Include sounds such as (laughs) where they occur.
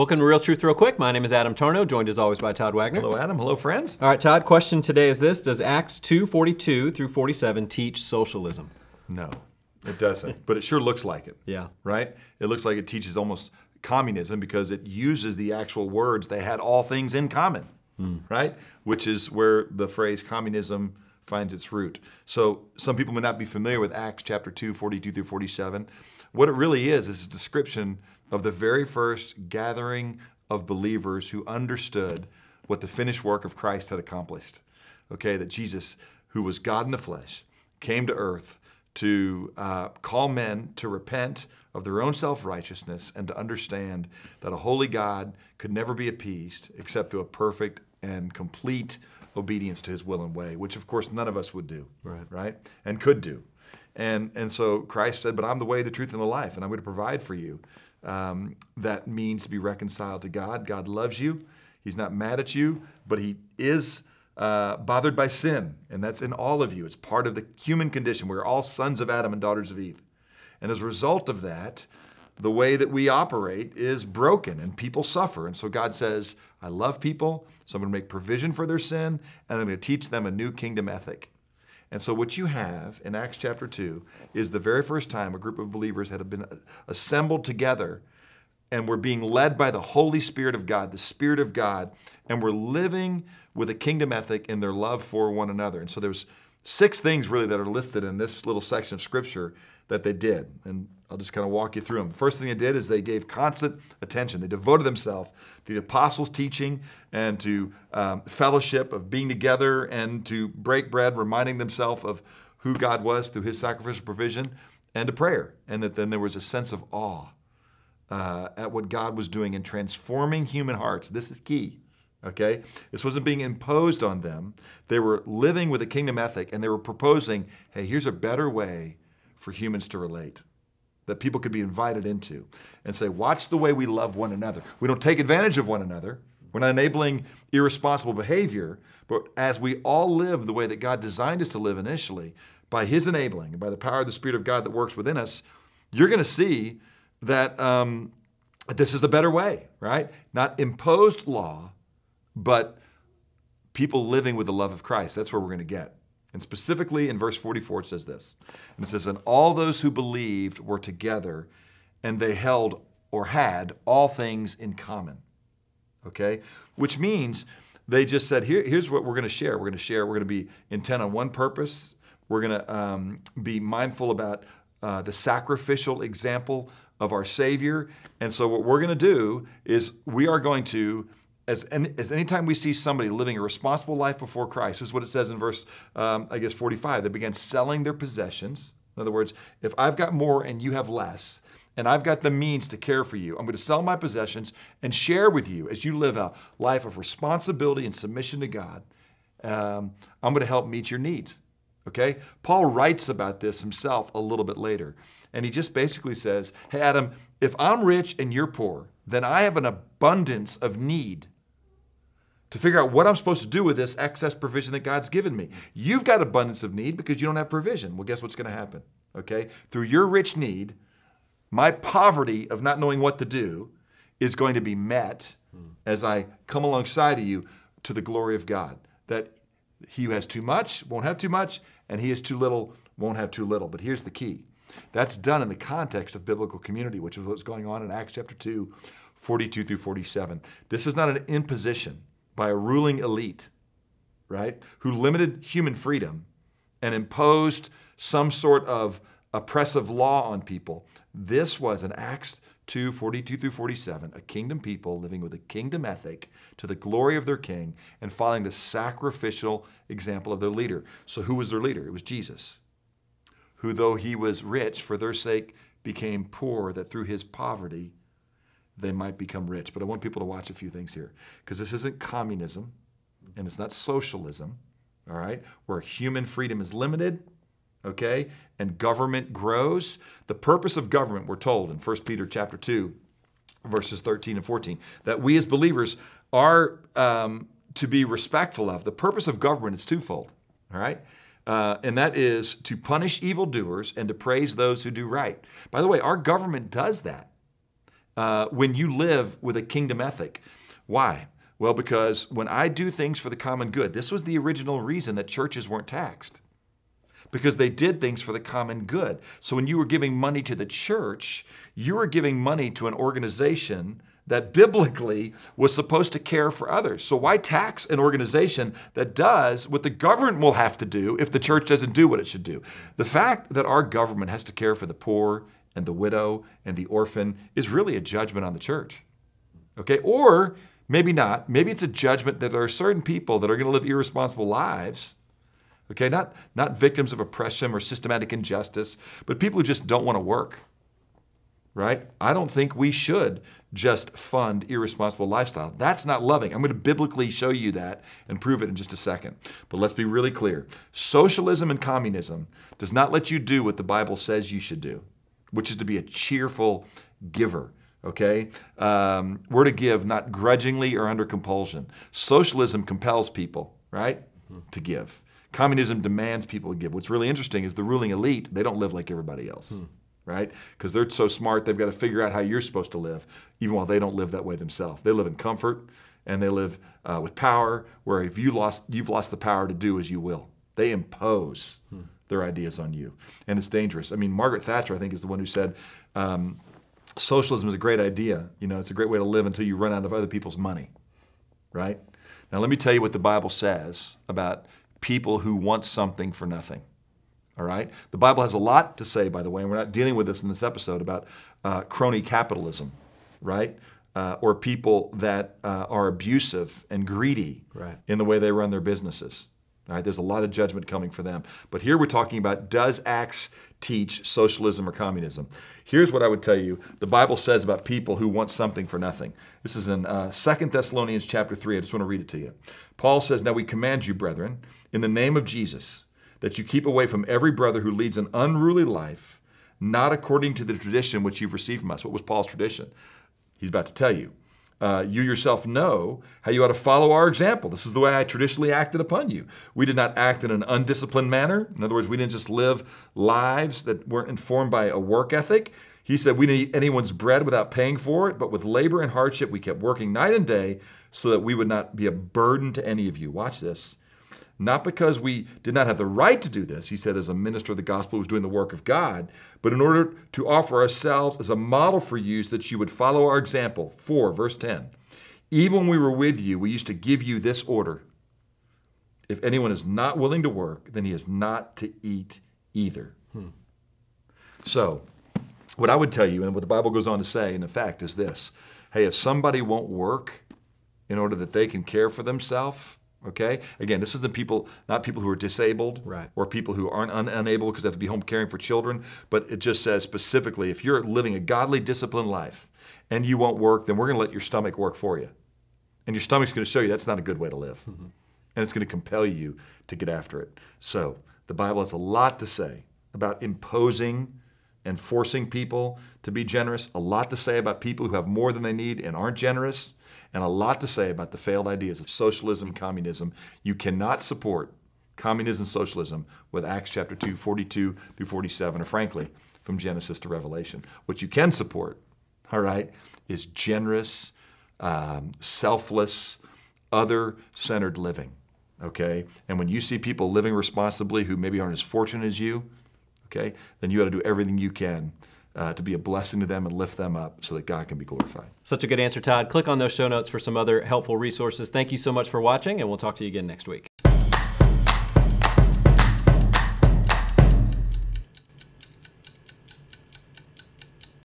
Welcome to Real Truth Real Quick. My name is Adam Tarnow, joined as always by Todd Wagner. Hello, Adam. Hello, friends. All right, Todd, question today is this Does Acts 2:42 through 47 teach socialism? No, it doesn't, but it sure looks like it. (laughs) Yeah. Right? It looks like it teaches almost communism because it uses the actual words they had all things in common, hmm. right? Which is where the phrase communism finds its root. So some people may not be familiar with Acts chapter 2, 42 through 47. What it really is is a description of the very first gathering of believers who understood what the finished work of Christ had accomplished. Okay, that Jesus, who was God in the flesh, came to earth to uh, call men to repent of their own self righteousness and to understand that a holy God could never be appeased except through a perfect and complete obedience to his will and way, which of course none of us would do, Right. right? And could do. And, and so Christ said, But I'm the way, the truth, and the life, and I'm going to provide for you. Um, that means to be reconciled to God. God loves you. He's not mad at you, but He is uh, bothered by sin, and that's in all of you. It's part of the human condition. We're all sons of Adam and daughters of Eve. And as a result of that, the way that we operate is broken and people suffer. And so God says, I love people, so I'm going to make provision for their sin, and I'm going to teach them a new kingdom ethic. And so, what you have in Acts chapter 2 is the very first time a group of believers had been assembled together and were being led by the Holy Spirit of God, the Spirit of God, and were living with a kingdom ethic in their love for one another. And so, there's six things really that are listed in this little section of Scripture that they did. And I'll just kind of walk you through them. First thing they did is they gave constant attention. They devoted themselves to the apostles' teaching and to um, fellowship of being together and to break bread, reminding themselves of who God was through his sacrificial provision, and to prayer. And that then there was a sense of awe uh, at what God was doing in transforming human hearts. This is key. Okay? This wasn't being imposed on them. They were living with a kingdom ethic and they were proposing hey, here's a better way for humans to relate that people could be invited into and say, watch the way we love one another. We don't take advantage of one another. We're not enabling irresponsible behavior, but as we all live the way that God designed us to live initially, by His enabling and by the power of the Spirit of God that works within us, you're going to see that um, this is the better way, right? Not imposed law, but people living with the love of Christ. That's where we're going to get. And specifically in verse 44, it says this. And it says, And all those who believed were together, and they held or had all things in common. Okay? Which means they just said, Here, here's what we're going to share. We're going to share, we're going to be intent on one purpose. We're going to um, be mindful about uh, the sacrificial example of our Savior. And so, what we're going to do is we are going to as, as anytime we see somebody living a responsible life before Christ, this is what it says in verse, um, I guess, 45. They began selling their possessions. In other words, if I've got more and you have less, and I've got the means to care for you, I'm going to sell my possessions and share with you as you live a life of responsibility and submission to God. Um, I'm going to help meet your needs. Okay? Paul writes about this himself a little bit later. And he just basically says, Hey, Adam, if I'm rich and you're poor, then I have an abundance of need to figure out what I'm supposed to do with this excess provision that God's given me. You've got abundance of need because you don't have provision. Well, guess what's going to happen? Okay? Through your rich need, my poverty of not knowing what to do is going to be met hmm. as I come alongside of you to the glory of God. That he who has too much won't have too much, and he has too little won't have too little. But here's the key that's done in the context of biblical community, which is what's going on in Acts chapter 2, 42 through 47. This is not an imposition by a ruling elite, right, who limited human freedom and imposed some sort of oppressive law on people. This was in Acts 2 42 through 47, a kingdom people living with a kingdom ethic to the glory of their king and following the sacrificial example of their leader. So, who was their leader? It was Jesus, who, though he was rich, for their sake became poor, that through his poverty they might become rich. But I want people to watch a few things here because this isn't communism and it's not socialism, all right, where human freedom is limited, okay, and government grows. The purpose of government, we're told in 1 Peter chapter 2, verses 13 and 14, that we as believers are um, to be respectful of. The purpose of government is twofold, all right? Uh, and that is to punish evildoers and to praise those who do right. By the way, our government does that. Uh, when you live with a kingdom ethic. Why? Well, because when I do things for the common good, this was the original reason that churches weren't taxed. Because they did things for the common good. So when you were giving money to the church, you were giving money to an organization that biblically was supposed to care for others. So why tax an organization that does what the government will have to do if the church doesn't do what it should do? The fact that our government has to care for the poor and the widow and the orphan is really a judgment on the church. Okay? Or maybe not. Maybe it's a judgment that there are certain people that are going to live irresponsible lives. Okay, not, not victims of oppression or systematic injustice, but people who just don't want to work right? I don't think we should just fund irresponsible lifestyle. That's not loving. I'm going to biblically show you that and prove it in just a second. But let's be really clear. Socialism and communism does not let you do what the Bible says you should do, which is to be a cheerful giver. Okay? Um, we're to give not grudgingly or under compulsion. Socialism compels people, right? Mm-hmm. To give. Communism demands people to give. What's really interesting is the ruling elite, they don't live like everybody else. Hmm right? Because they're so smart, they've got to figure out how you're supposed to live, even while they don't live that way themselves. They live in comfort and they live uh, with power, where if you lost, you've lost the power to do as you will. They impose hmm. Their ideas on you, and it's dangerous. I mean, Margaret Thatcher, I think, is the one who said. Um, socialism is a great idea. You know, it's a great way to live until you run out of other people's money, right? Now, let me tell you what the Bible says about people who want something for nothing. All right? The Bible has a lot to say, by the way, and we're not dealing with this in this episode about uh, crony capitalism, right? Uh, or people that uh, are abusive and greedy right. in the way they run their businesses. All right, there's a lot of judgment coming for them. But here we're talking about does Acts teach socialism or communism? Here's what I would tell you the Bible says about people who want something for nothing. This is in uh, 2 Thessalonians chapter 3. I just want to read it to you. Paul says, Now we command you, brethren, in the name of Jesus that you keep away from every brother who leads an unruly life, not according to the tradition which you've received from us. What was Paul's tradition? He's about to tell you. Uh, you yourself know how you ought to follow our example. This is the way I traditionally acted upon you. We did not act in an undisciplined manner. In other words, we didn't just live lives that weren't informed by a work ethic. He said, We didn't eat anyone's bread without paying for it, but with labor and hardship, we kept working night and day so that we would not be a burden to any of you. Watch this not because we did not have the right to do this, he said, as a minister of the gospel who was doing the work of God, but in order to offer ourselves as a model for you so that you would follow our example. 4, verse 10. Even when we were with you, we used to give you this order If anyone is not willing to work, then he is not to eat either. Hmm. So, what I would tell you, and what the Bible goes on to say, in effect, is this hey, if somebody won't work in order that they can care for themselves, Okay. Again, this isn't people, not people who are disabled right. or people who aren't un- unable because they have to be home caring for children. But it just says specifically, if you're living a godly, disciplined life and you won't work, then we're going to let your stomach work for you, and your stomach's going to show you that's not a good way to live, mm-hmm. and it's going to compel you to get after it. So the Bible has a lot to say about imposing and forcing people to be generous. A lot to say about people who have more than they need and aren't generous and a lot to say about the failed ideas of socialism communism. You cannot support communism socialism with Acts chapter 2, 42 through 47, or frankly, from Genesis to Revelation. What you can support, all right, is generous, um, selfless, other centered living, okay? And when you see people living responsibly who maybe aren't as fortunate as you, okay, then you got to do everything you can uh, to be a blessing to them and lift them up so that God can be glorified. Such a good answer, Todd. Click on those show notes for some other helpful resources. Thank you so much for watching, and we'll talk to you again next week.